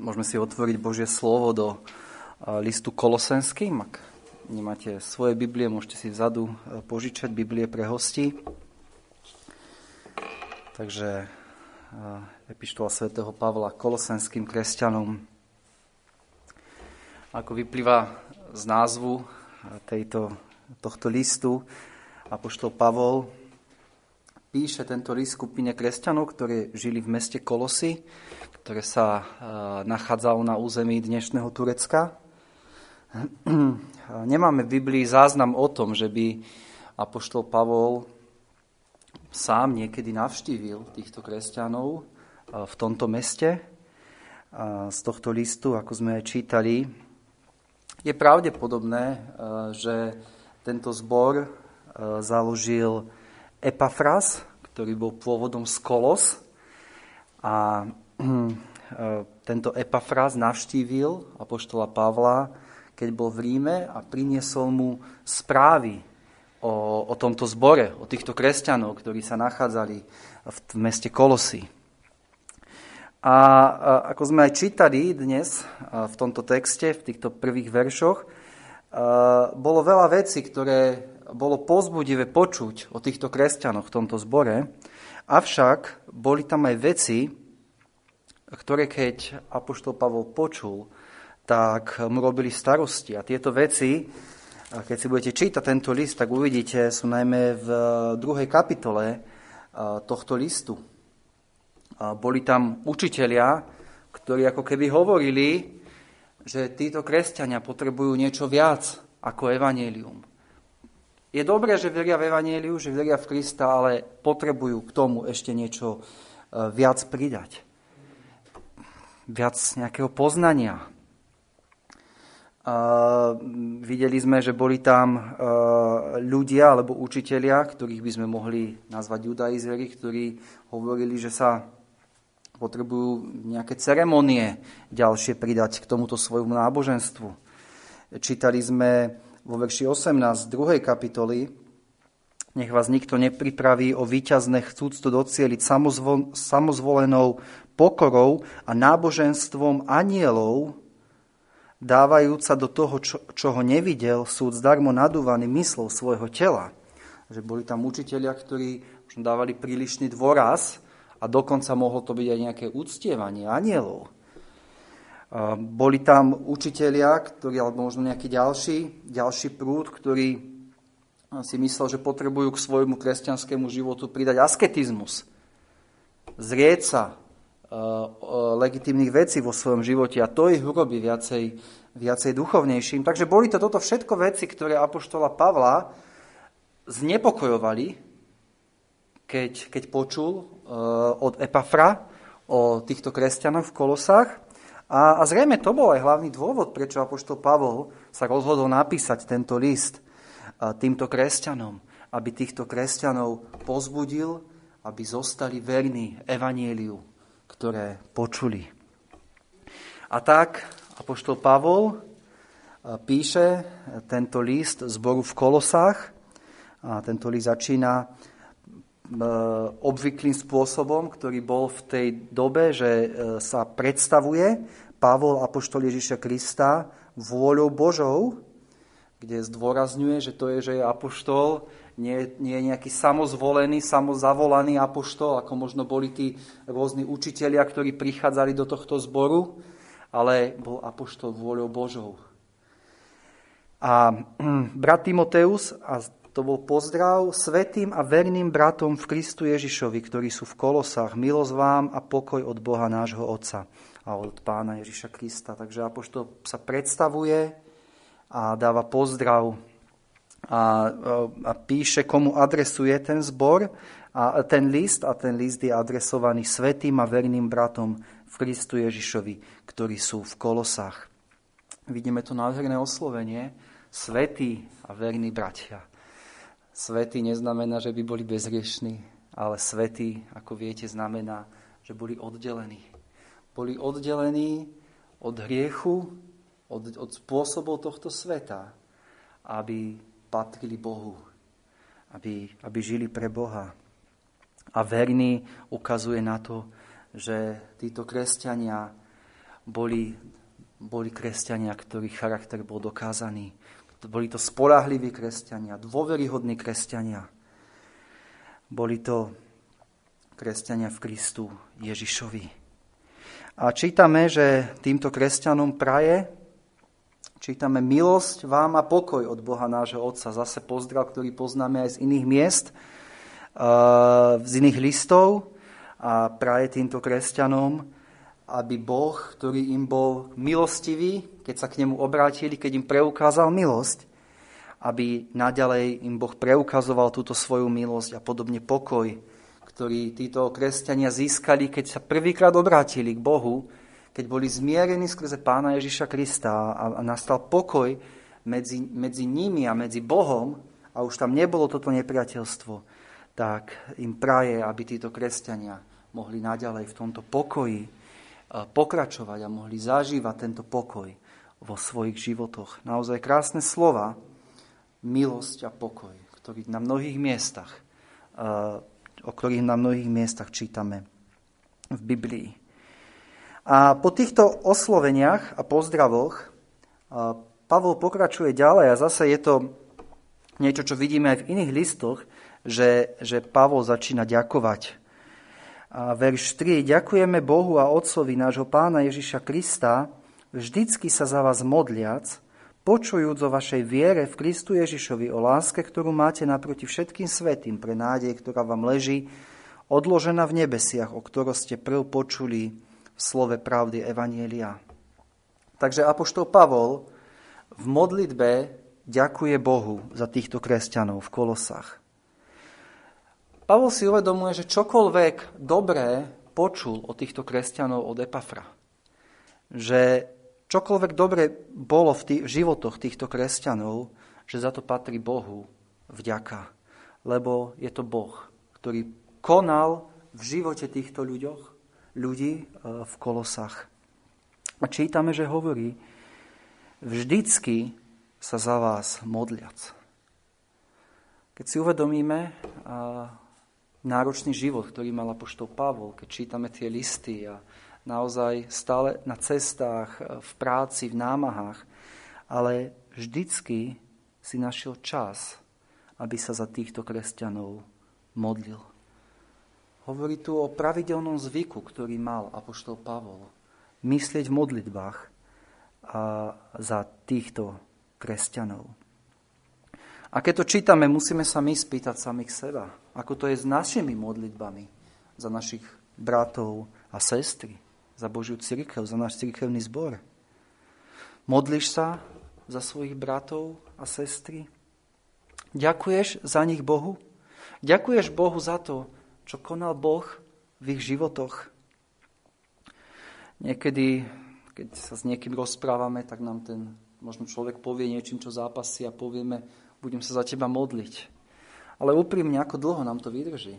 Môžeme si otvoriť Božie slovo do listu Kolosenským. Ak nemáte svoje Biblie, môžete si vzadu požičať Biblie pre hosti. Takže epištola svätého Pavla Kolosenským kresťanom. Ako vyplýva z názvu tejto, tohto listu, Apoštol Pavol píše tento list skupine kresťanov, ktorí žili v meste Kolosy, ktoré sa e, nachádzalo na území dnešného Turecka. Nemáme v Biblii záznam o tom, že by Apoštol Pavol sám niekedy navštívil týchto kresťanov e, v tomto meste. Z tohto listu, ako sme aj čítali, je pravdepodobné, e, že tento zbor založil Epafras, ktorý bol pôvodom z Kolos a tento Epafras navštívil apoštola Pavla, keď bol v Ríme a priniesol mu správy o, o tomto zbore, o týchto kresťanov, ktorí sa nachádzali v, v meste Kolosy. A, a ako sme aj čítali dnes v tomto texte, v týchto prvých veršoch, bolo veľa vecí, ktoré bolo pozbudivé počuť o týchto kresťanoch v tomto zbore, avšak boli tam aj veci, ktoré keď Apoštol Pavol počul, tak mu robili starosti. A tieto veci, keď si budete čítať tento list, tak uvidíte, sú najmä v druhej kapitole tohto listu. Boli tam učitelia, ktorí ako keby hovorili, že títo kresťania potrebujú niečo viac ako evanelium. Je dobré, že veria v Evangeliu, že veria v Krista, ale potrebujú k tomu ešte niečo e, viac pridať. Viac nejakého poznania. A videli sme, že boli tam e, ľudia alebo učitelia, ktorých by sme mohli nazvať judaizeri, ktorí hovorili, že sa potrebujú nejaké ceremonie ďalšie pridať k tomuto svojmu náboženstvu. Čítali sme vo verši 18 druhej kapitoly, nech vás nikto nepripraví o víťazné chcúc to docieliť samozvolenou pokorou a náboženstvom anielov, dávajúca do toho, čo, čo ho nevidel, súd zdarmo nadúvaný myslou svojho tela. Že boli tam učiteľia, ktorí dávali prílišný dôraz a dokonca mohlo to byť aj nejaké uctievanie anielov. Boli tam učitelia, ktorí, alebo možno nejaký ďalší, ďalší prúd, ktorý si myslel, že potrebujú k svojmu kresťanskému životu pridať asketizmus. Zrieť sa uh, legitimných vecí vo svojom živote a to ich urobí viacej, viacej duchovnejším. Takže boli to toto všetko veci, ktoré Apoštola Pavla znepokojovali, keď, keď počul od Epafra o týchto kresťanoch v Kolosách. A, a zrejme to bol aj hlavný dôvod, prečo Apoštol Pavol sa rozhodol napísať tento list týmto kresťanom, aby týchto kresťanov pozbudil, aby zostali verní evanieliu, ktoré počuli. A tak Apoštol Pavol píše tento list zboru v Kolosách. A tento list začína obvyklým spôsobom, ktorý bol v tej dobe, že e, sa predstavuje Pavol, apoštol Ježiša Krista, vôľou Božou, kde zdôrazňuje, že to je, že je apoštol, nie, nie je nejaký samozvolený, samozavolaný apoštol, ako možno boli tí rôzni učitelia, ktorí prichádzali do tohto zboru, ale bol apoštol vôľou Božou. A brat Timoteus, a to bol pozdrav svetým a verným bratom v Kristu Ježišovi, ktorí sú v kolosách. Milosť vám a pokoj od Boha nášho Otca a od Pána Ježiša Krista. Takže Apoštol sa predstavuje a dáva pozdrav a, a píše, komu adresuje ten zbor a ten list a ten list je adresovaný svetým a verným bratom v Kristu Ježišovi, ktorí sú v kolosách. Vidíme to nádherné oslovenie, svetí a verní bratia. Svetý neznamená, že by boli bezriešní, ale svetý, ako viete, znamená, že boli oddelení. Boli oddelení od hriechu, od, od spôsobov tohto sveta, aby patrili Bohu, aby, aby žili pre Boha. A verný ukazuje na to, že títo kresťania boli, boli kresťania, ktorých charakter bol dokázaný. Boli to spolahliví kresťania, dôveryhodní kresťania. Boli to kresťania v Kristu Ježišovi. A čítame, že týmto kresťanom praje, čítame milosť vám a pokoj od Boha nášho Otca. Zase pozdrav, ktorý poznáme aj z iných miest, z iných listov. A praje týmto kresťanom, aby Boh, ktorý im bol milostivý, keď sa k nemu obrátili, keď im preukázal milosť, aby naďalej im Boh preukazoval túto svoju milosť a podobne pokoj, ktorý títo kresťania získali, keď sa prvýkrát obrátili k Bohu, keď boli zmierení skrze Pána Ježiša Krista a, nastal pokoj medzi, medzi nimi a medzi Bohom a už tam nebolo toto nepriateľstvo, tak im praje, aby títo kresťania mohli naďalej v tomto pokoji pokračovať a mohli zažívať tento pokoj vo svojich životoch. Naozaj krásne slova, milosť a pokoj, ktorý na mnohých miestach o ktorých na mnohých miestach čítame v Biblii. A po týchto osloveniach a pozdravoch Pavol pokračuje ďalej a zase je to niečo, čo vidíme aj v iných listoch, že, že Pavol začína ďakovať. A verš 3. Ďakujeme Bohu a Otcovi nášho pána Ježiša Krista, vždycky sa za vás modliac, počujúc o vašej viere v Kristu Ježišovi, o láske, ktorú máte naproti všetkým svetým pre nádej, ktorá vám leží, odložená v nebesiach, o ktorom ste prv počuli v slove pravdy Evanielia. Takže Apoštol Pavol v modlitbe ďakuje Bohu za týchto kresťanov v Kolosách. Pavol si uvedomuje, že čokoľvek dobré počul o týchto kresťanov od Epafra. Že čokoľvek dobre bolo v, tých, v životoch týchto kresťanov, že za to patrí Bohu vďaka. Lebo je to Boh, ktorý konal v živote týchto ľuďoch, ľudí e, v kolosách. A čítame, že hovorí, vždycky sa za vás modliac. Keď si uvedomíme náročný život, ktorý mal apoštol Pavol, keď čítame tie listy a naozaj stále na cestách, e, v práci, v námahách, ale vždycky si našiel čas, aby sa za týchto kresťanov modlil. Hovorí tu o pravidelnom zvyku, ktorý mal apoštol Pavol. Myslieť v modlitbách a za týchto kresťanov. A keď to čítame, musíme sa my spýtať samých seba, ako to je s našimi modlitbami za našich bratov a sestry za Božiu církev, za náš církevný zbor. Modliš sa za svojich bratov a sestry? Ďakuješ za nich Bohu? Ďakuješ Bohu za to, čo konal Boh v ich životoch? Niekedy, keď sa s niekým rozprávame, tak nám ten možno človek povie niečím, čo zápasí a povieme, budem sa za teba modliť. Ale úprimne, ako dlho nám to vydrží?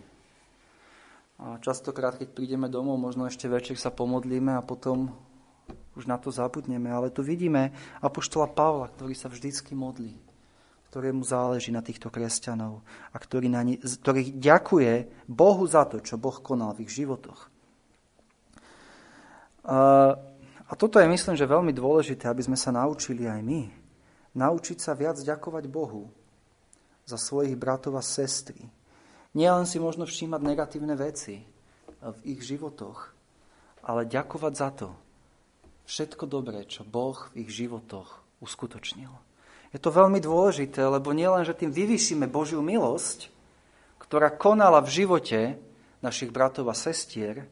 A častokrát, keď prídeme domov, možno ešte večer sa pomodlíme a potom už na to zabudneme. Ale tu vidíme apoštola Pavla, ktorý sa vždycky modlí, ktorému záleží na týchto kresťanov a ktorý, na ni, ktorý ďakuje Bohu za to, čo Boh konal v ich životoch. A toto je, myslím, že veľmi dôležité, aby sme sa naučili aj my. Naučiť sa viac ďakovať Bohu za svojich bratov a sestry, Nielen si možno všímať negatívne veci v ich životoch, ale ďakovať za to všetko dobré, čo Boh v ich životoch uskutočnil. Je to veľmi dôležité, lebo nielen, že tým vyvýšime Božiu milosť, ktorá konala v živote našich bratov a sestier,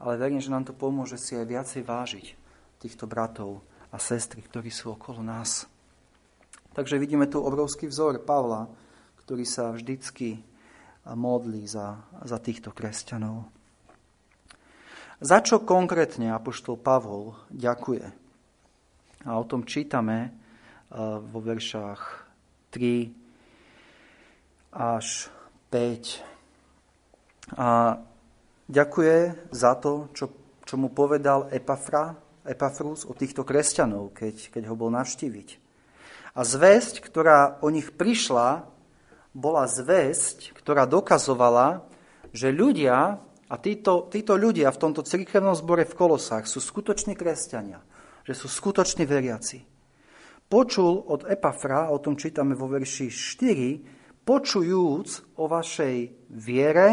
ale verím, že nám to pomôže si aj viacej vážiť týchto bratov a sestry, ktorí sú okolo nás. Takže vidíme tu obrovský vzor Pavla, ktorý sa vždycky modlí za, za týchto kresťanov. Za čo konkrétne Apoštol Pavol ďakuje? A o tom čítame vo veršách 3 až 5. A ďakuje za to, čo, čo mu povedal Epafra, Epafrus o týchto kresťanov, keď, keď ho bol navštíviť. A zväzť, ktorá o nich prišla, bola zväzť, ktorá dokazovala, že ľudia a títo, títo ľudia v tomto cirkevnom zbore v Kolosách sú skutoční kresťania, že sú skutoční veriaci. Počul od Epafra, o tom čítame vo verši 4, počujúc o vašej viere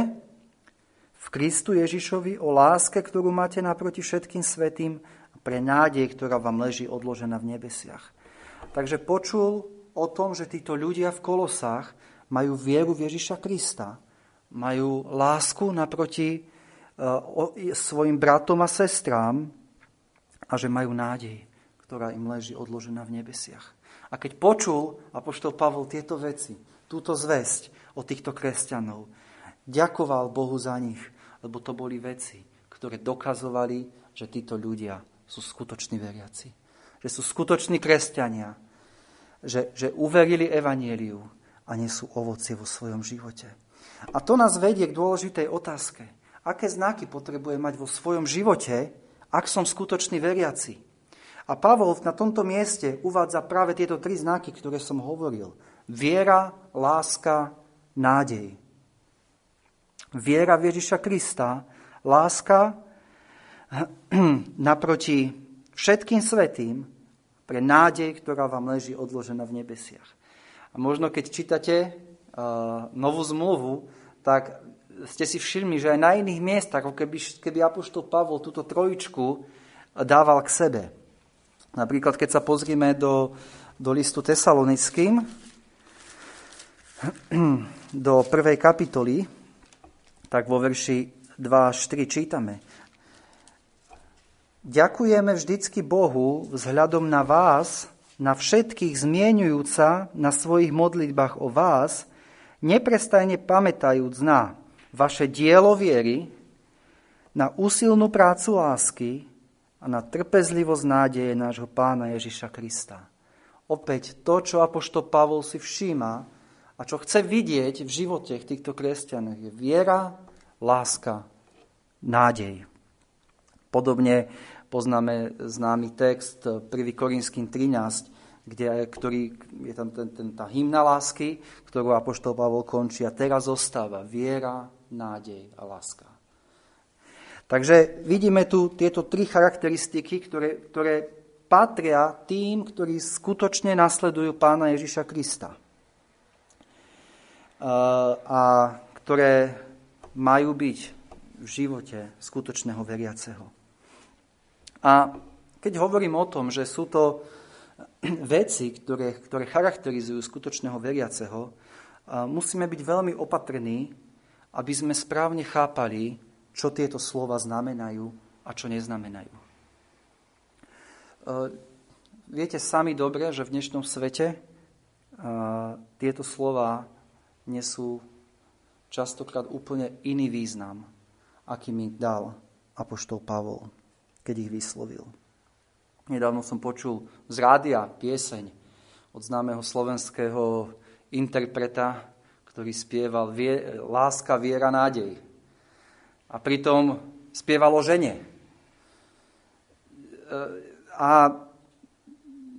v Kristu Ježišovi, o láske, ktorú máte naproti všetkým svetým pre nádej, ktorá vám leží odložená v nebesiach. Takže počul o tom, že títo ľudia v Kolosách majú vieru v Ježiša Krista, majú lásku naproti uh, svojim bratom a sestrám a že majú nádej, ktorá im leží odložená v nebesiach. A keď počul apoštol Pavol tieto veci, túto zväzť od týchto kresťanov, ďakoval Bohu za nich, lebo to boli veci, ktoré dokazovali, že títo ľudia sú skutoční veriaci. Že sú skutoční kresťania, že, že uverili evanieliu a nesú ovocie vo svojom živote. A to nás vedie k dôležitej otázke. Aké znaky potrebujem mať vo svojom živote, ak som skutočný veriaci? A Pavol na tomto mieste uvádza práve tieto tri znaky, ktoré som hovoril. Viera, láska, nádej. Viera v Ježiša Krista, láska naproti všetkým svetým, pre nádej, ktorá vám leží odložená v nebesiach. A možno keď čítate uh, novú zmluvu, tak ste si všimli, že aj na iných miestach, ako keby, keby Apoštol Pavol túto trojičku dával k sebe. Napríklad, keď sa pozrieme do, do listu tesalonickým, do prvej kapitoly, tak vo verši 2 až 4 čítame. Ďakujeme vždycky Bohu vzhľadom na vás, na všetkých zmienujúca na svojich modlitbách o vás, neprestajne pamätajúc na vaše dielo viery, na úsilnú prácu lásky a na trpezlivosť nádeje nášho pána Ježiša Krista. Opäť to, čo Apoštol Pavol si všíma a čo chce vidieť v živote týchto kresťanov, je viera, láska, nádej. Podobne poznáme známy text 1. Korinským 13, kde, ktorý, je tam ten, ten, tá hymna lásky, ktorú Apoštol Pavol končí a teraz zostáva viera, nádej a láska. Takže vidíme tu tieto tri charakteristiky, ktoré, ktoré patria tým, ktorí skutočne nasledujú pána Ježiša Krista. A ktoré majú byť v živote skutočného veriaceho. A keď hovorím o tom, že sú to veci, ktoré, ktoré charakterizujú skutočného veriaceho, musíme byť veľmi opatrní, aby sme správne chápali, čo tieto slova znamenajú a čo neznamenajú. E, viete sami dobre, že v dnešnom svete e, tieto slova nesú častokrát úplne iný význam, aký mi dal Apoštol Pavol, keď ich vyslovil. Nedávno som počul z rádia pieseň od známeho slovenského interpreta, ktorý spieval vie, Láska, viera, nádej. A pritom spieval o žene. E, a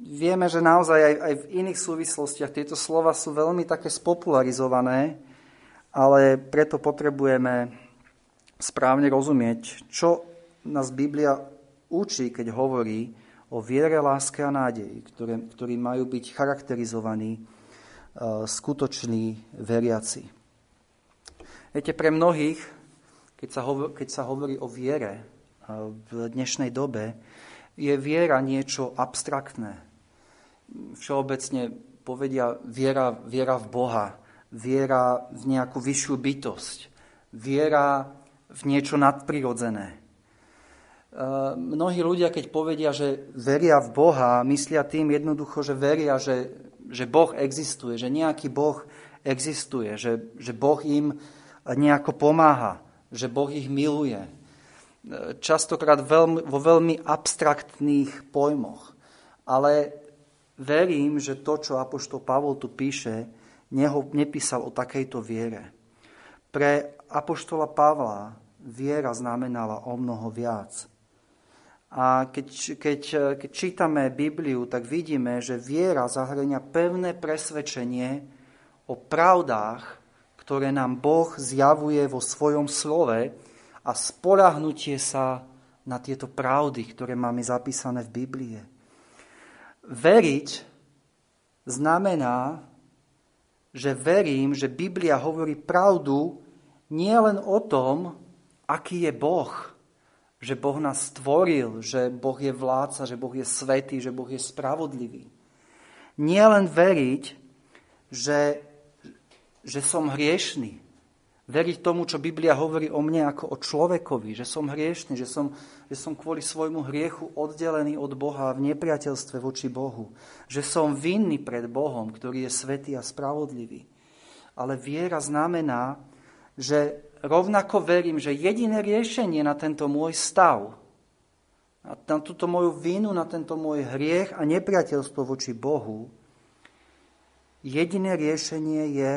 vieme, že naozaj aj, aj v iných súvislostiach tieto slova sú veľmi také spopularizované, ale preto potrebujeme správne rozumieť, čo nás Biblia učí, keď hovorí, o viere, láske a nádeji, ktoré, ktorí majú byť charakterizovaní uh, skutoční veriaci. Viete, pre mnohých, keď sa, hovor, keď sa hovorí o viere uh, v dnešnej dobe, je viera niečo abstraktné. Všeobecne povedia viera, viera v Boha, viera v nejakú vyššiu bytosť, viera v niečo nadprirodzené. Eh, mnohí ľudia, keď povedia, že veria v Boha, myslia tým jednoducho, že veria, že, že Boh existuje, že nejaký Boh existuje, že, že Boh im nejako pomáha, že Boh ich miluje. Eh, častokrát veľmi, vo veľmi abstraktných pojmoch. Ale verím, že to, čo Apoštol Pavol tu píše, neho, nepísal o takejto viere. Pre Apoštola Pavla viera znamenala o mnoho viac. A keď, keď, keď čítame Bibliu, tak vidíme, že viera zahrania pevné presvedčenie o pravdách, ktoré nám Boh zjavuje vo svojom slove a spolahnutie sa na tieto pravdy, ktoré máme zapísané v Biblie. Veriť znamená, že verím, že Biblia hovorí pravdu nie len o tom, aký je Boh, že Boh nás stvoril, že Boh je vládca, že Boh je svetý, že Boh je spravodlivý. Nie len veriť, že, že som hriešný, veriť tomu, čo Biblia hovorí o mne ako o človekovi, že som hriešný, že som, že som kvôli svojmu hriechu oddelený od Boha v nepriateľstve voči Bohu, že som vinný pred Bohom, ktorý je svetý a spravodlivý. Ale viera znamená, že rovnako verím, že jediné riešenie na tento môj stav, na túto moju vinu, na tento môj hriech a nepriateľstvo voči Bohu, jediné riešenie je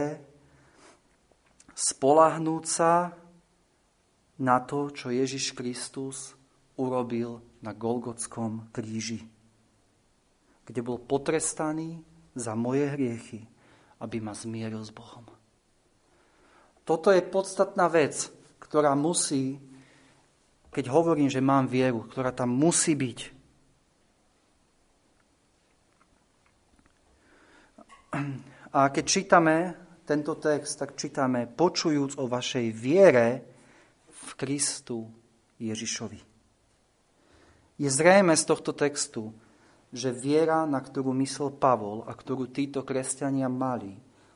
spolahnúť sa na to, čo Ježiš Kristus urobil na Golgotskom kríži, kde bol potrestaný za moje hriechy, aby ma zmieril s Bohom. Toto je podstatná vec, ktorá musí, keď hovorím, že mám vieru, ktorá tam musí byť. A keď čítame tento text, tak čítame, počujúc o vašej viere v Kristu Ježišovi. Je zrejme z tohto textu, že viera, na ktorú myslel Pavol a ktorú títo kresťania mali,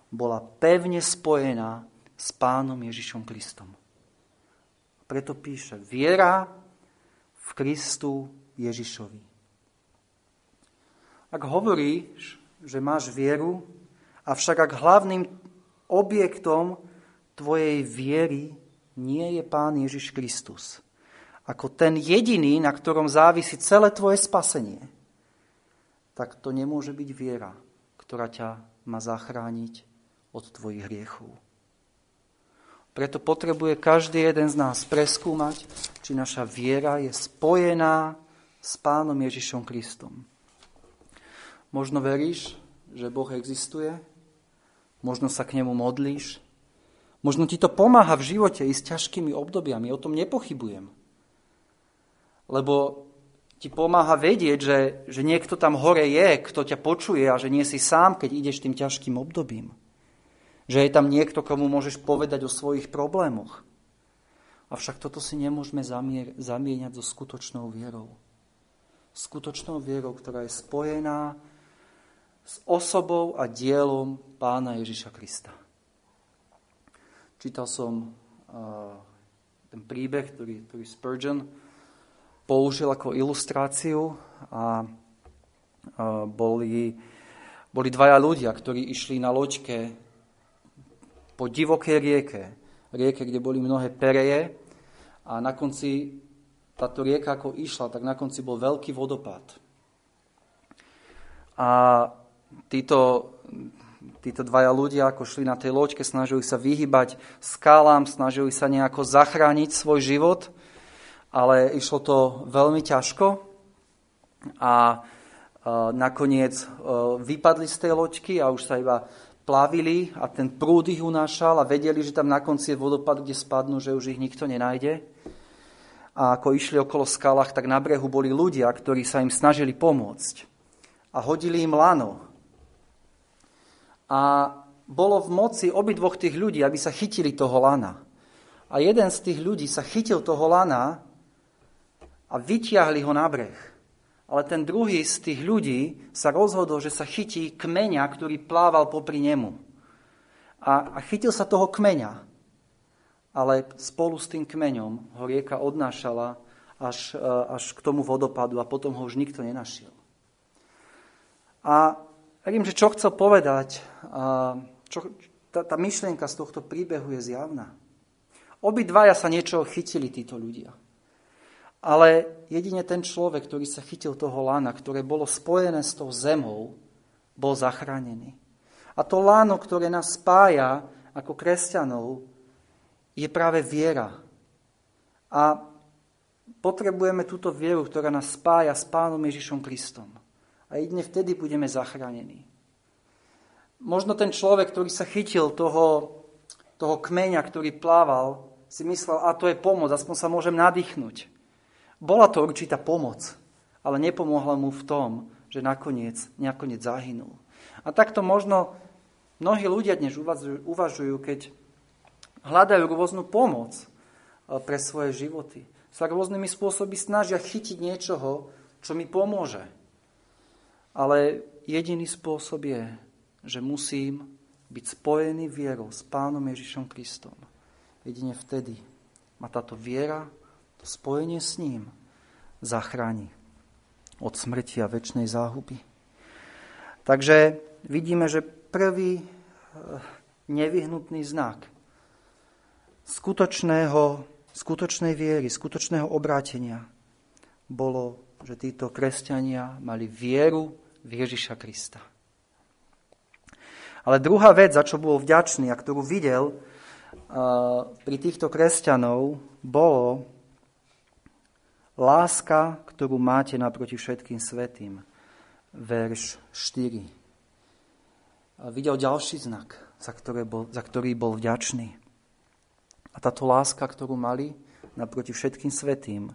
bola pevne spojená s pánom Ježišom Kristom. Preto píše, viera v Kristu Ježišovi. Ak hovoríš, že máš vieru, avšak ak hlavným objektom tvojej viery nie je Pán Ježiš Kristus. Ako ten jediný, na ktorom závisí celé tvoje spasenie, tak to nemôže byť viera, ktorá ťa má zachrániť od tvojich hriechov. Preto potrebuje každý jeden z nás preskúmať, či naša viera je spojená s Pánom Ježišom Kristom. Možno veríš, že Boh existuje, Možno sa k nemu modlíš. Možno ti to pomáha v živote i s ťažkými obdobiami. O tom nepochybujem. Lebo ti pomáha vedieť, že, že niekto tam hore je, kto ťa počuje a že nie si sám, keď ideš tým ťažkým obdobím. Že je tam niekto, komu môžeš povedať o svojich problémoch. Avšak toto si nemôžeme zamier- zamieňať so skutočnou vierou. Skutočnou vierou, ktorá je spojená s osobou a dielom pána Ježiša Krista. Čítal som uh, ten príbeh, ktorý, ktorý Spurgeon použil ako ilustráciu a uh, boli, boli dvaja ľudia, ktorí išli na loďke po divokej rieke, rieke, kde boli mnohé pereje a na konci táto rieka ako išla, tak na konci bol veľký vodopád. A títo, títo dvaja ľudia, ako šli na tej loďke, snažili sa vyhybať skalám, snažili sa nejako zachrániť svoj život, ale išlo to veľmi ťažko a nakoniec vypadli z tej loďky a už sa iba plavili a ten prúd ich unášal a vedeli, že tam na konci je vodopad, kde spadnú, že už ich nikto nenájde. A ako išli okolo skalách, tak na brehu boli ľudia, ktorí sa im snažili pomôcť. A hodili im lano, a bolo v moci obidvoch tých ľudí, aby sa chytili toho lana. A jeden z tých ľudí sa chytil toho lana a vytiahli ho na breh. Ale ten druhý z tých ľudí sa rozhodol, že sa chytí kmeňa, ktorý plával popri nemu. A, a chytil sa toho kmeňa. Ale spolu s tým kmeňom ho rieka odnášala až, e, až k tomu vodopadu a potom ho už nikto nenašiel. A Verím, že čo chcel povedať, čo, tá, tá myšlienka z tohto príbehu je zjavná. Obidvaja sa niečo chytili, títo ľudia. Ale jedine ten človek, ktorý sa chytil toho lana, ktoré bolo spojené s tou zemou, bol zachránený. A to láno, ktoré nás spája ako kresťanov, je práve viera. A potrebujeme túto vieru, ktorá nás spája s Pánom Ježišom Kristom. A jedne vtedy budeme zachránení. Možno ten človek, ktorý sa chytil toho, toho kmeňa, ktorý plával si myslel, a to je pomoc, aspoň sa môžem nadýchnuť. Bola to určitá pomoc, ale nepomohla mu v tom, že nakoniec, nakoniec zahynul. A takto možno mnohí ľudia dnes uvažujú, keď hľadajú rôznu pomoc e, pre svoje životy. Sa rôznymi spôsoby snažia chytiť niečoho, čo mi pomôže. Ale jediný spôsob je, že musím byť spojený vierou s Pánom Ježišom Kristom. Jedine vtedy ma táto viera, to spojenie s ním zachráni od smrti a väčšnej záhuby. Takže vidíme, že prvý eh, nevyhnutný znak skutočného, skutočnej viery, skutočného obrátenia bolo, že títo kresťania mali vieru v Ježiša Krista. Ale druhá vec, za čo bol vďačný a ktorú videl uh, pri týchto kresťanov, bolo láska, ktorú máte naproti všetkým svetým. Verš 4. A videl ďalší znak, za, ktoré bol, za ktorý bol vďačný. A táto láska, ktorú mali naproti všetkým svetým,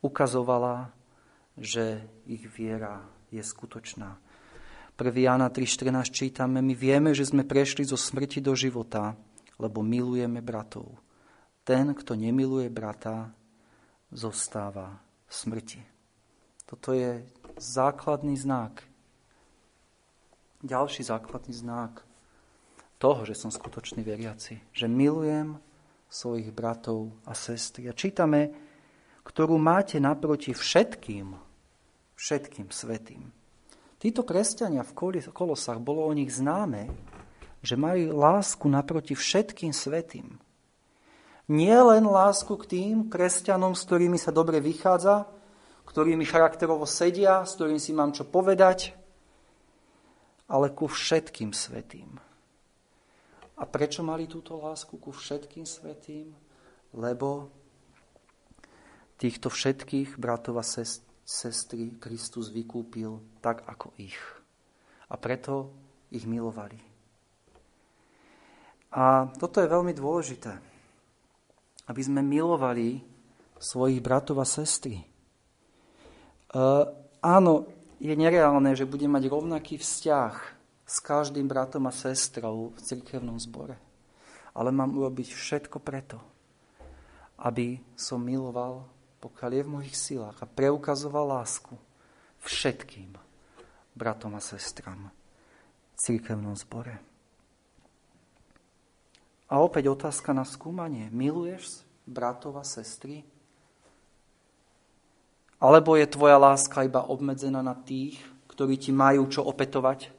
ukazovala, že ich viera je skutočná 1. Jana 3.14 čítame, my vieme, že sme prešli zo smrti do života, lebo milujeme bratov. Ten, kto nemiluje brata, zostáva v smrti. Toto je základný znak. Ďalší základný znak toho, že som skutočný veriaci. Že milujem svojich bratov a sestry. A čítame, ktorú máte naproti všetkým, všetkým svetým. Títo kresťania v Kolosách bolo o nich známe, že mali lásku naproti všetkým svetým. Nie len lásku k tým kresťanom, s ktorými sa dobre vychádza, ktorými charakterovo sedia, s ktorými si mám čo povedať, ale ku všetkým svetým. A prečo mali túto lásku ku všetkým svetým? Lebo týchto všetkých bratov a sest, sestry Kristus vykúpil tak ako ich. A preto ich milovali. A toto je veľmi dôležité, aby sme milovali svojich bratov a sestry. E, áno, je nereálne, že budem mať rovnaký vzťah s každým bratom a sestrou v cirkevnom zbore. Ale mám urobiť všetko preto, aby som miloval pokiaľ je v mojich silách a preukazoval lásku všetkým bratom a sestram v církevnom zbore. A opäť otázka na skúmanie. Miluješ bratov a sestry? Alebo je tvoja láska iba obmedzená na tých, ktorí ti majú čo opetovať,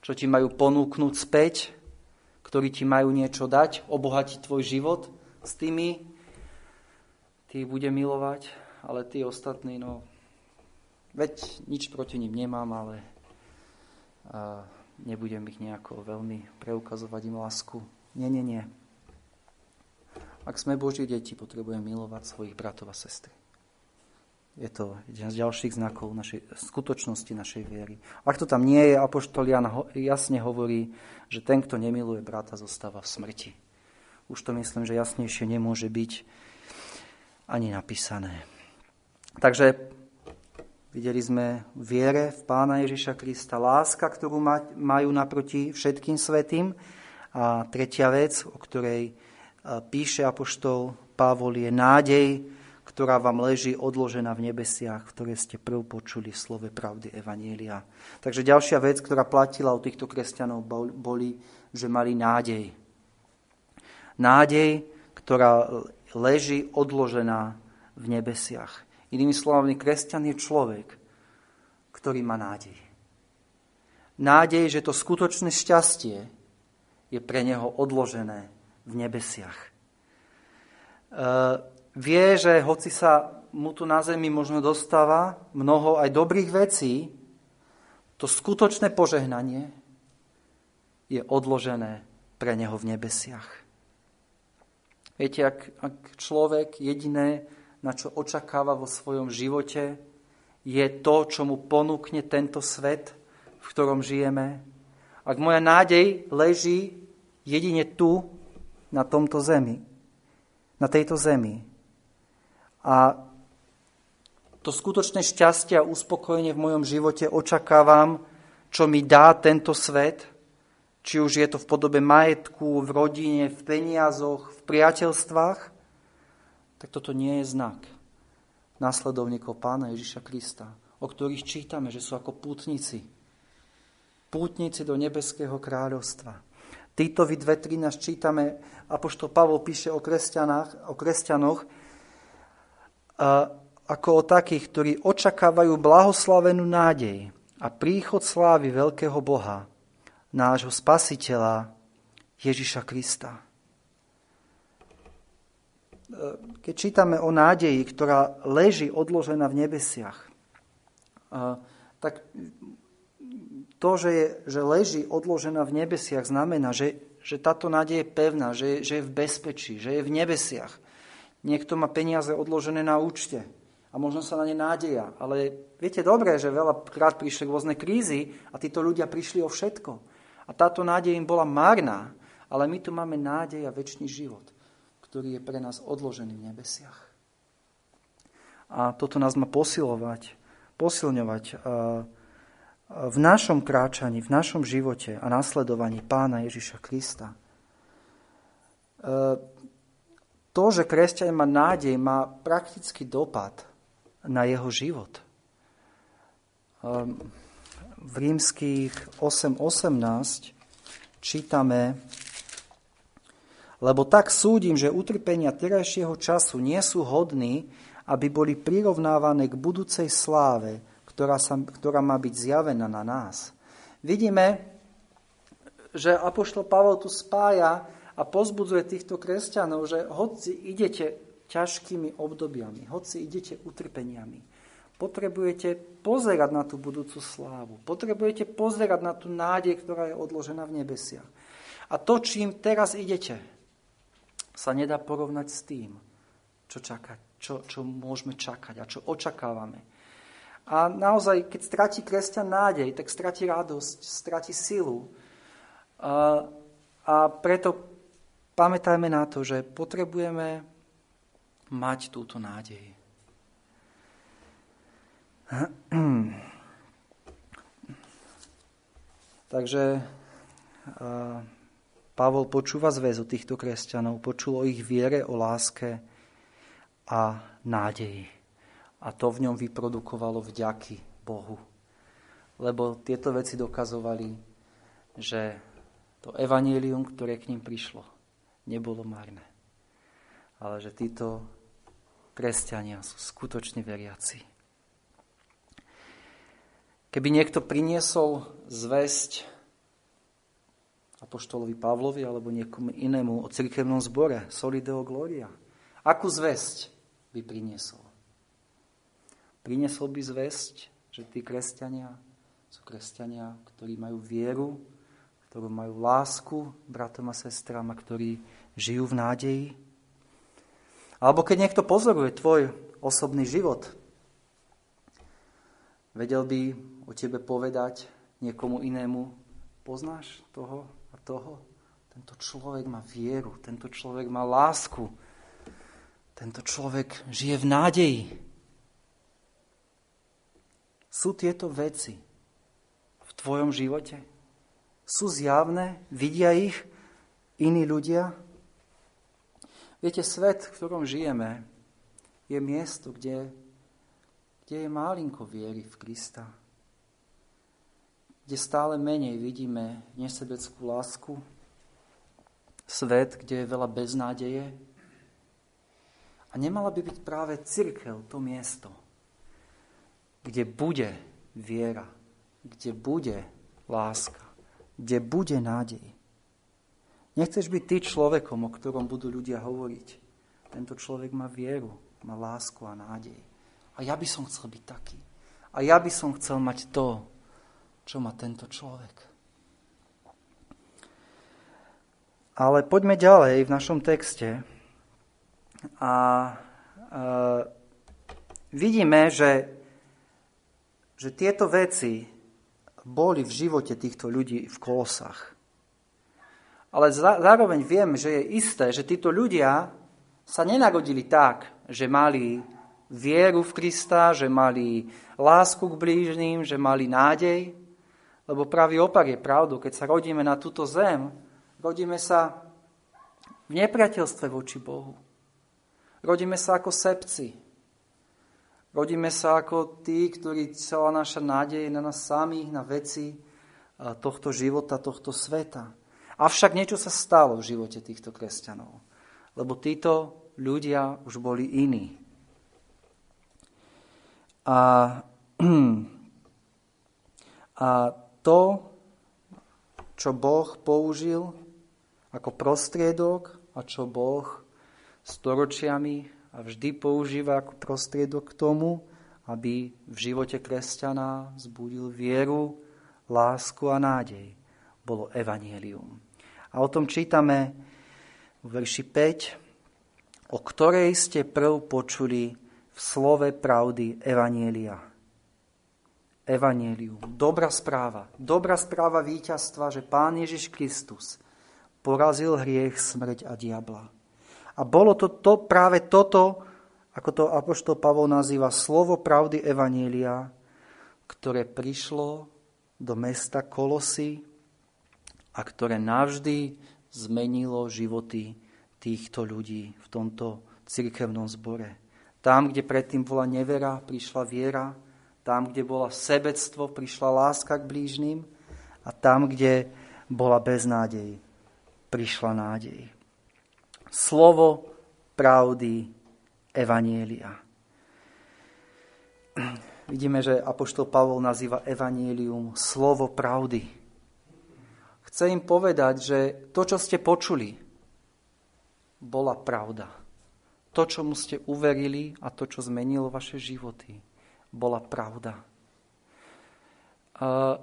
čo ti majú ponúknuť späť, ktorí ti majú niečo dať, obohatiť tvoj život s tými, tých bude milovať, ale tí ostatní, no, veď nič proti ním nemám, ale a nebudem ich nejako veľmi preukazovať im lásku. Nie, nie, nie. Ak sme Boží deti, potrebujeme milovať svojich bratov a sestry. Je to jeden z ďalších znakov našej skutočnosti našej viery. Ak to tam nie je, Apoštol Jan jasne hovorí, že ten, kto nemiluje brata, zostáva v smrti. Už to myslím, že jasnejšie nemôže byť ani napísané. Takže videli sme viere v Pána Ježiša Krista, láska, ktorú majú naproti všetkým svetým. A tretia vec, o ktorej píše apoštol Pavol, je nádej, ktorá vám leží odložená v nebesiach, ktoré ste prv počuli v slove pravdy Evanielia. Takže ďalšia vec, ktorá platila u týchto kresťanov, boli, že mali nádej. Nádej, ktorá leží odložená v nebesiach. Inými slovami, kresťan je človek, ktorý má nádej. Nádej, že to skutočné šťastie je pre neho odložené v nebesiach. E, vie, že hoci sa mu tu na zemi možno dostáva mnoho aj dobrých vecí, to skutočné požehnanie je odložené pre neho v nebesiach. Viete, ak, ak človek jediné, na čo očakáva vo svojom živote, je to, čo mu ponúkne tento svet, v ktorom žijeme, ak moja nádej leží jedine tu, na tomto zemi, na tejto zemi. A to skutočné šťastie a uspokojenie v mojom živote očakávam, čo mi dá tento svet, či už je to v podobe majetku, v rodine, v peniazoch, v priateľstvách, tak toto nie je znak následovníkov pána Ježiša Krista, o ktorých čítame, že sú ako pútnici. Pútnici do nebeského kráľovstva. Týtovi 2.13 čítame, apoštol Pavol píše o, o kresťanoch, ako o takých, ktorí očakávajú blahoslavenú nádej a príchod slávy veľkého Boha, nášho spasiteľa Ježiša Krista. Keď čítame o nádeji, ktorá leží odložená v nebesiach, tak to, že, je, že leží odložená v nebesiach, znamená, že, že táto nádej je pevná, že, že je v bezpečí, že je v nebesiach. Niekto má peniaze odložené na účte a možno sa na ne nádeja. Ale viete dobre, že veľakrát prišli rôzne krízy a títo ľudia prišli o všetko. A táto nádej im bola marná, ale my tu máme nádej a väčší život, ktorý je pre nás odložený v nebesiach. A toto nás má posilovať, posilňovať v našom kráčaní, v našom živote a nasledovaní pána Ježiša Krista to, že kresťan má nádej, má praktický dopad na jeho život. Ehm, v rímských 8.18 čítame, lebo tak súdim, že utrpenia terajšieho času nie sú hodní, aby boli prirovnávané k budúcej sláve, ktorá, sa, ktorá má byť zjavená na nás. Vidíme, že Apoštol Pavel tu spája a pozbudzuje týchto kresťanov, že hoci idete ťažkými obdobiami, hoci idete utrpeniami, potrebujete pozerať na tú budúcu slávu. Potrebujete pozerať na tú nádej, ktorá je odložená v nebesiach. A to, čím teraz idete, sa nedá porovnať s tým, čo, čakať, čo, čo môžeme čakať a čo očakávame. A naozaj, keď stratí kresťan nádej, tak stratí radosť, stratí silu. A, a preto pamätajme na to, že potrebujeme mať túto nádej. Takže Pavol počúva zväz týchto kresťanov, počul o ich viere, o láske a nádeji. A to v ňom vyprodukovalo vďaky Bohu. Lebo tieto veci dokazovali, že to evanílium, ktoré k ním prišlo, nebolo marné. Ale že títo kresťania sú skutočne veriaci. Keby niekto priniesol zväzť apoštolovi Pavlovi alebo niekomu inému o cirkevnom zbore, Solideo Gloria, akú zväzť by priniesol? Priniesol by zväzť, že tí kresťania sú kresťania, ktorí majú vieru, ktorú majú lásku bratom a sestram a ktorí žijú v nádeji. Alebo keď niekto pozoruje tvoj osobný život, vedel by o tebe povedať niekomu inému, poznáš toho a toho? Tento človek má vieru, tento človek má lásku, tento človek žije v nádeji. Sú tieto veci v tvojom živote? sú zjavné, vidia ich iní ľudia. Viete, svet, v ktorom žijeme, je miesto, kde, kde je málinko viery v Krista. Kde stále menej vidíme nesebeckú lásku. Svet, kde je veľa beznádeje. A nemala by byť práve církev to miesto, kde bude viera, kde bude láska kde bude nádej. Nechceš byť ty človekom, o ktorom budú ľudia hovoriť. Tento človek má vieru, má lásku a nádej. A ja by som chcel byť taký. A ja by som chcel mať to, čo má tento človek. Ale poďme ďalej v našom texte. A e, vidíme, že, že tieto veci boli v živote týchto ľudí v Kolosách. Ale zároveň viem, že je isté, že títo ľudia sa nenarodili tak, že mali vieru v Krista, že mali lásku k blížným, že mali nádej, lebo pravý opak je pravdou. Keď sa rodíme na túto zem, rodíme sa v nepriateľstve voči Bohu. Rodíme sa ako sepci. Rodíme sa ako tí, ktorí celá naša nádej na nás samých, na veci tohto života, tohto sveta. Avšak niečo sa stalo v živote týchto kresťanov. Lebo títo ľudia už boli iní. A, a to, čo Boh použil ako prostriedok a čo Boh storočiami a vždy používa ako prostriedok k tomu, aby v živote kresťana zbudil vieru, lásku a nádej, bolo evanielium. A o tom čítame v verši 5, o ktorej ste prv počuli v slove pravdy evanielia Evangelium, dobrá správa, dobrá správa víťazstva, že Pán Ježiš Kristus porazil hriech, smrť a diabla. A bolo to, to práve toto, ako to Apoštol Pavol nazýva, slovo pravdy Evanielia, ktoré prišlo do mesta Kolosy a ktoré navždy zmenilo životy týchto ľudí v tomto cirkevnom zbore. Tam, kde predtým bola nevera, prišla viera, tam, kde bola sebectvo, prišla láska k blížnym a tam, kde bola beznádej, prišla nádej. Slovo pravdy Evanielia. Vidíme, že Apoštol Pavol nazýva Evanielium slovo pravdy. Chce im povedať, že to, čo ste počuli, bola pravda. To, čomu ste uverili a to, čo zmenilo vaše životy, bola pravda. A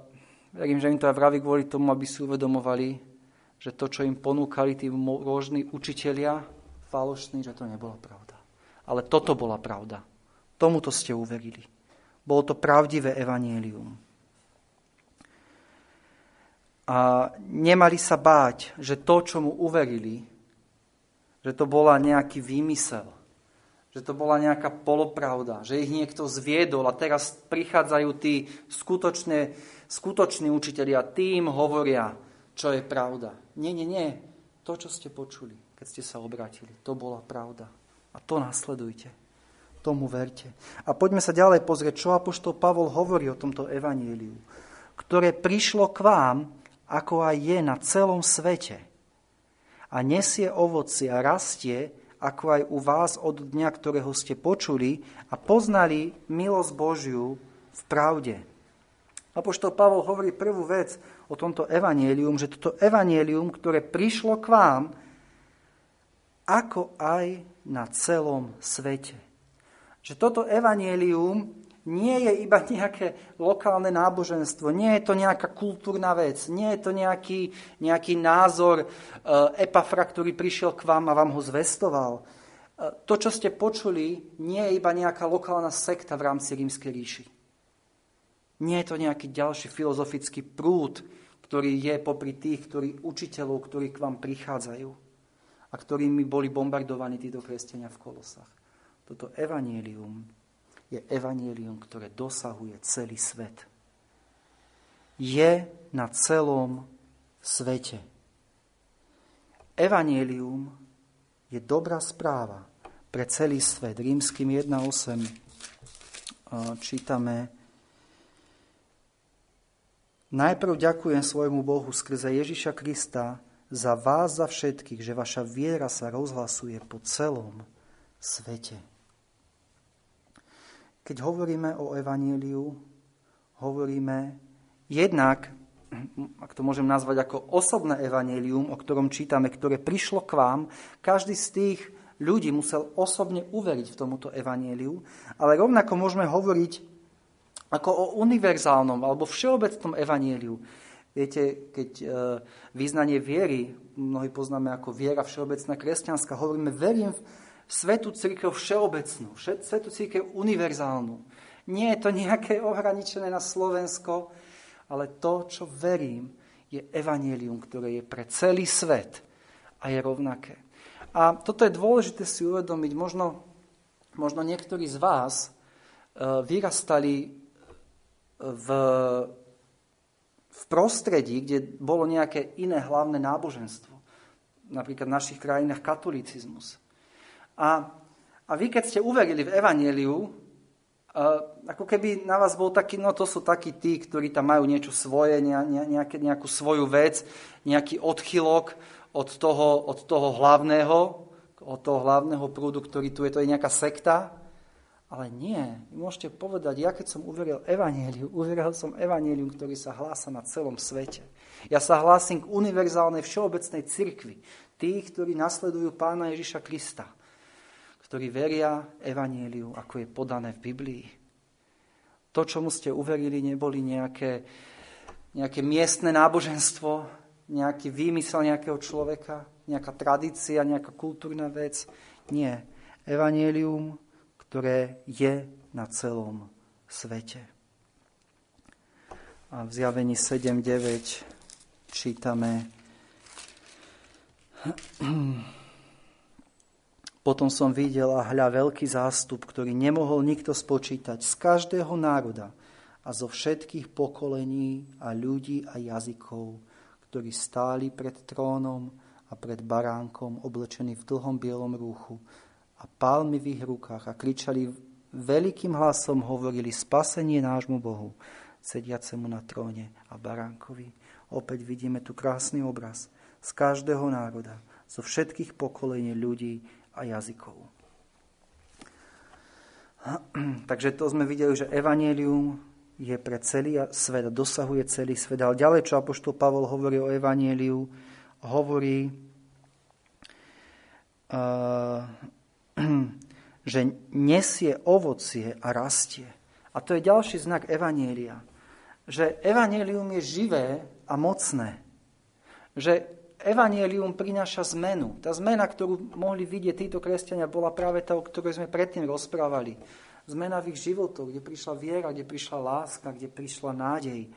verím, že im to aj vraví kvôli tomu, aby si uvedomovali, že to, čo im ponúkali tí rôzni učitelia, falošní, že to nebola pravda. Ale toto bola pravda. Tomuto ste uverili. Bolo to pravdivé evanielium. A nemali sa báť, že to, čo mu uverili, že to bola nejaký výmysel, že to bola nejaká polopravda, že ich niekto zviedol a teraz prichádzajú tí skutočné, skutoční učiteľia, tým hovoria, čo je pravda. Nie, nie, nie. To, čo ste počuli, keď ste sa obratili, to bola pravda. A to nasledujte. Tomu verte. A poďme sa ďalej pozrieť, čo Apoštol Pavol hovorí o tomto evaníliu, ktoré prišlo k vám, ako aj je na celom svete. A nesie ovoci a rastie, ako aj u vás od dňa, ktorého ste počuli a poznali milosť Božiu v pravde. Apoštol Pavol hovorí prvú vec o tomto evanielium, že toto evanielium, ktoré prišlo k vám, ako aj na celom svete. Že toto evanielium nie je iba nejaké lokálne náboženstvo, nie je to nejaká kultúrna vec, nie je to nejaký, nejaký názor e, Epafra, ktorý prišiel k vám a vám ho zvestoval. E, to, čo ste počuli, nie je iba nejaká lokálna sekta v rámci rímskej ríši. Nie je to nejaký ďalší filozofický prúd, ktorý je popri tých ktorí, učiteľov, ktorí k vám prichádzajú a ktorými boli bombardovaní títo kresťania v kolosách. Toto evanielium je evanielium, ktoré dosahuje celý svet. Je na celom svete. Evanielium je dobrá správa pre celý svet. Rímským 1.8 čítame Najprv ďakujem svojmu Bohu skrze Ježiša Krista za vás, za všetkých, že vaša viera sa rozhlasuje po celom svete. Keď hovoríme o evaníliu, hovoríme jednak, ak to môžem nazvať ako osobné evanílium, o ktorom čítame, ktoré prišlo k vám, každý z tých ľudí musel osobne uveriť v tomuto evaníliu, ale rovnako môžeme hovoriť ako o univerzálnom alebo všeobecnom evaníliu. Viete, keď e, význanie viery, mnohí poznáme ako viera všeobecná kresťanská, hovoríme, verím v svetú církev všeobecnú, svetú církev univerzálnu. Nie je to nejaké ohraničené na Slovensko, ale to, čo verím, je evanelium, ktoré je pre celý svet a je rovnaké. A toto je dôležité si uvedomiť. Možno, možno niektorí z vás uh, vyrastali v, v prostredí, kde bolo nejaké iné hlavné náboženstvo. Napríklad v našich krajinách katolicizmus. A, a vy, keď ste uverili v Evangeliu, ako keby na vás bol taký, no to sú takí tí, ktorí tam majú niečo svoje, nejaké, nejakú svoju vec, nejaký odchylok od toho, od toho hlavného, od toho hlavného prúdu, ktorý tu je, to je nejaká sekta. Ale nie, vy môžete povedať, ja keď som uveril Evangeliu, uveril som Evangelium, ktorý sa hlása na celom svete. Ja sa hlásim k univerzálnej všeobecnej cirkvi, tých, ktorí nasledujú pána Ježiša Krista ktorí veria Evanieliu, ako je podané v Biblii. To, čomu ste uverili, neboli nejaké, nejaké miestne náboženstvo, nejaký výmysel nejakého človeka, nejaká tradícia, nejaká kultúrna vec. Nie. Evanielium, ktoré je na celom svete. A v zjavení 7.9 čítame potom som videl a hľa veľký zástup, ktorý nemohol nikto spočítať z každého národa a zo všetkých pokolení a ľudí a jazykov, ktorí stáli pred trónom a pred baránkom, oblečení v dlhom bielom rúchu a palmivých rukách a kričali veľkým hlasom, hovorili spasenie nášmu Bohu, sediacemu na tróne a baránkovi. Opäť vidíme tu krásny obraz z každého národa, zo všetkých pokolení ľudí a jazykov. Takže to sme videli, že evanelium je pre celý svet, dosahuje celý svet. Ale ďalej, čo Apoštol Pavol hovorí o evaneliu, hovorí, uh, že nesie ovocie a rastie. A to je ďalší znak evanielia. Že evanelium je živé a mocné. Že Evangelium prináša zmenu. Tá zmena, ktorú mohli vidieť títo kresťania, bola práve tá, o ktorej sme predtým rozprávali. Zmena v ich životoch, kde prišla viera, kde prišla láska, kde prišla nádej.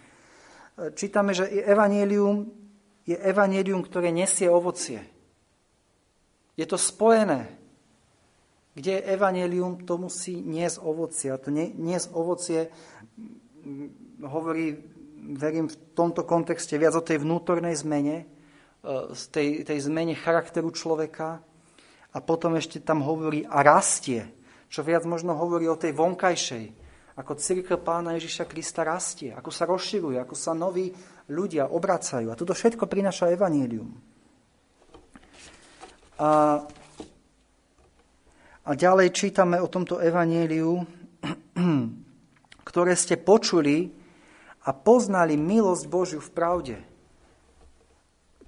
Čítame, že Evangelium je Evangelium, ktoré nesie ovocie. Je to spojené. Kde je Evangelium, to musí niesť ovocie. A to niesť ovocie hovorí, verím, v tomto kontexte viac o tej vnútornej zmene, z tej, tej zmene charakteru človeka a potom ešte tam hovorí a rastie, čo viac možno hovorí o tej vonkajšej, ako církev pána Ježiša Krista rastie, ako sa rozširuje, ako sa noví ľudia obracajú. A toto všetko prináša evanílium. A, a ďalej čítame o tomto evaníliu, ktoré ste počuli a poznali milosť Božiu v pravde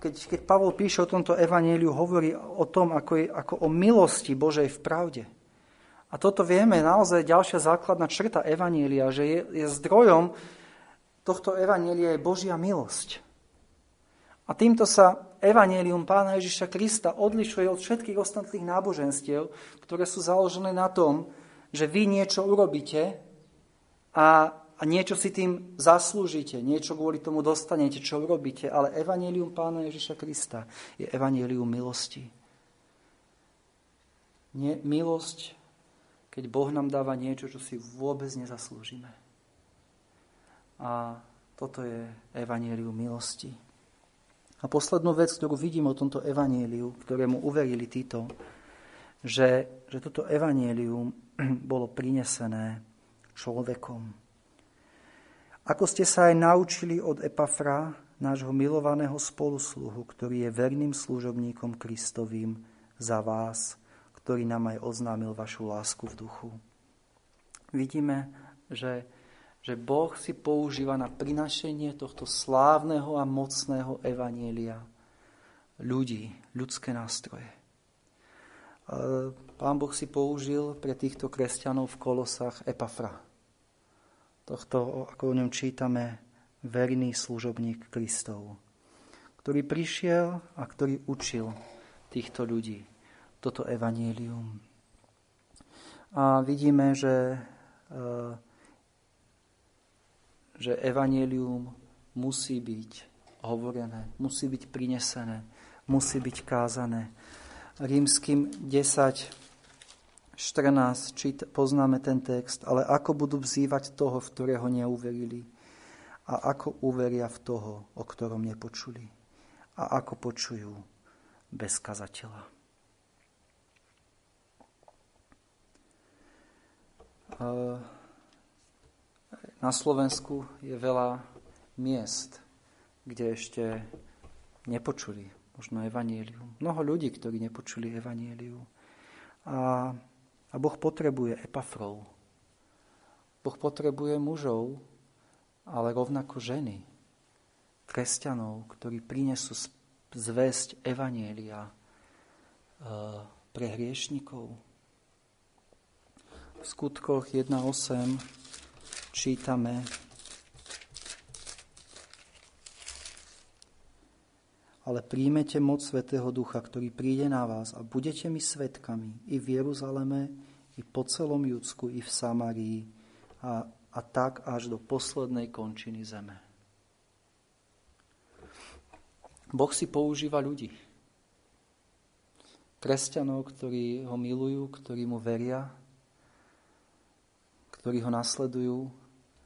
keď, keď Pavol píše o tomto evaníliu, hovorí o tom, ako, je, ako o milosti Božej v pravde. A toto vieme, naozaj ďalšia základná črta evanília, že je, je zdrojom tohto evanília je Božia milosť. A týmto sa evanílium pána Ježiša Krista odlišuje od všetkých ostatných náboženstiev, ktoré sú založené na tom, že vy niečo urobíte a a niečo si tým zaslúžite, niečo kvôli tomu dostanete, čo urobíte, ale evanílium Pána Ježiša Krista je evanílium milosti. Nie, milosť, keď Boh nám dáva niečo, čo si vôbec nezaslúžime. A toto je evanílium milosti. A poslednú vec, ktorú vidím o tomto evaníliu, ktorému uverili títo, že, že toto evanílium bolo prinesené človekom ako ste sa aj naučili od Epafra, nášho milovaného spolusluhu, ktorý je verným služobníkom Kristovým za vás, ktorý nám aj oznámil vašu lásku v duchu. Vidíme, že, že Boh si používa na prinašenie tohto slávneho a mocného evanielia ľudí, ľudské nástroje. Pán Boh si použil pre týchto kresťanov v Kolosách Epafra tohto, ako o ňom čítame, verný služobník Kristov, ktorý prišiel a ktorý učil týchto ľudí toto evanílium. A vidíme, že, e, že evanílium musí byť hovorené, musí byť prinesené, musí byť kázané. rímským 10, 14 čít, poznáme ten text, ale ako budú vzývať toho, v ktorého neuverili a ako uveria v toho, o ktorom nepočuli a ako počujú bez kazateľa. Na Slovensku je veľa miest, kde ešte nepočuli možno evanílium. Mnoho ľudí, ktorí nepočuli evaníliu. A a Boh potrebuje epafrov. Boh potrebuje mužov, ale rovnako ženy, kresťanov, ktorí prinesú zväzť Evanielia e, pre hriešnikov. V skutkoch 1.8 čítame ale príjmete moc Svetého Ducha, ktorý príde na vás a budete mi svetkami i v Jeruzaleme, i po celom Judsku, i v Samarii a, a tak až do poslednej končiny zeme. Boh si používa ľudí. Kresťanov, ktorí ho milujú, ktorí mu veria, ktorí ho nasledujú,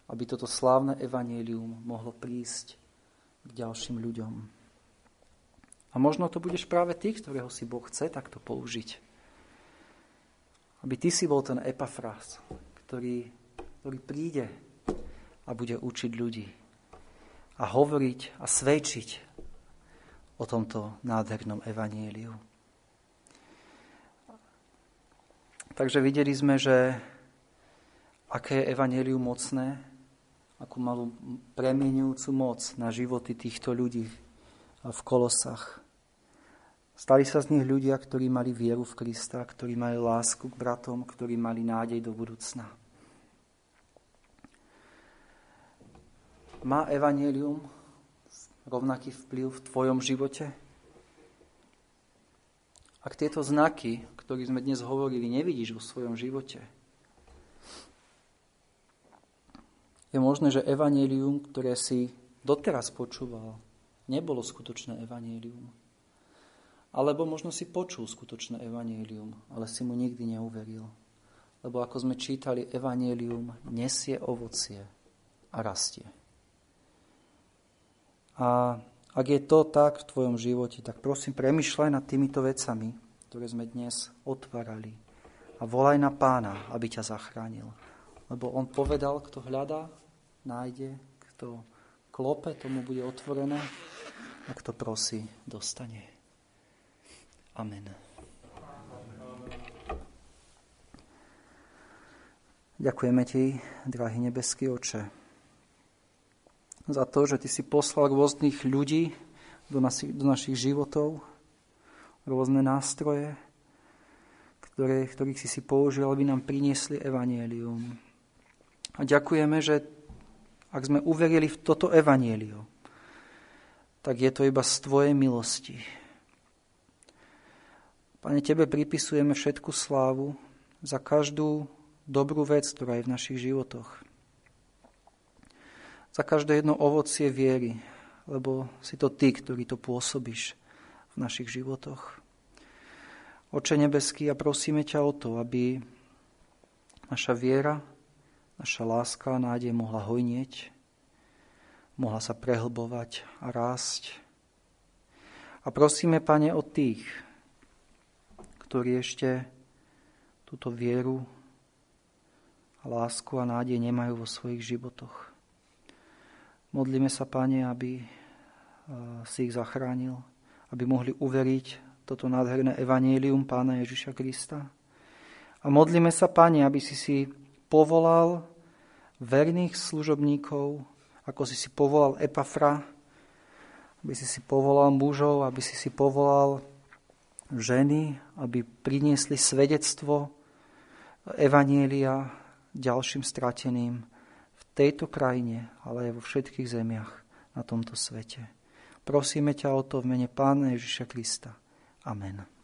aby toto slávne evanílium mohlo prísť k ďalším ľuďom. A možno to budeš práve ty, ktorého si Boh chce takto použiť. Aby ty si bol ten epafrás, ktorý, ktorý príde a bude učiť ľudí a hovoriť a svedčiť o tomto nádhernom evanieliu. Takže videli sme, že aké je evanielium mocné, akú malú premienujúcu moc na životy týchto ľudí, v Kolosách. Stali sa z nich ľudia, ktorí mali vieru v Krista, ktorí mali lásku k bratom, ktorí mali nádej do budúcna. Má evanelium rovnaký vplyv v tvojom živote? Ak tieto znaky, ktorých sme dnes hovorili, nevidíš vo svojom živote, je možné, že evanelium, ktoré si doteraz počúval, nebolo skutočné evanílium. Alebo možno si počul skutočné evanílium, ale si mu nikdy neuveril. Lebo ako sme čítali, evanílium nesie ovocie a rastie. A ak je to tak v tvojom živote, tak prosím, premyšľaj nad týmito vecami, ktoré sme dnes otvárali. A volaj na pána, aby ťa zachránil. Lebo on povedal, kto hľadá, nájde, kto klope, tomu bude otvorené a kto prosí, dostane. Amen. Ďakujeme ti, drahý nebeský oče, za to, že ty si poslal rôznych ľudí do, nasi, do našich životov, rôzne nástroje, ktoré, ktorých si si použil, aby nám priniesli evanielium. A ďakujeme, že ak sme uverili v toto evanielium, tak je to iba z Tvojej milosti. Pane, Tebe pripisujeme všetku slávu za každú dobrú vec, ktorá je v našich životoch. Za každé jedno ovocie viery, lebo si to Ty, ktorý to pôsobíš v našich životoch. Oče nebeský, a prosíme ťa o to, aby naša viera, naša láska a nádej mohla hojnieť, mohla sa prehlbovať a rásť. A prosíme, Pane, od tých, ktorí ešte túto vieru a lásku a nádej nemajú vo svojich životoch. Modlíme sa, Pane, aby si ich zachránil, aby mohli uveriť toto nádherné evanílium Pána Ježiša Krista. A modlíme sa, Pane, aby si si povolal verných služobníkov, ako si si povolal Epafra, aby si si povolal mužov, aby si si povolal ženy, aby priniesli svedectvo Evanielia ďalším strateným v tejto krajine, ale aj vo všetkých zemiach na tomto svete. Prosíme ťa o to v mene Pána Ježiša Krista. Amen.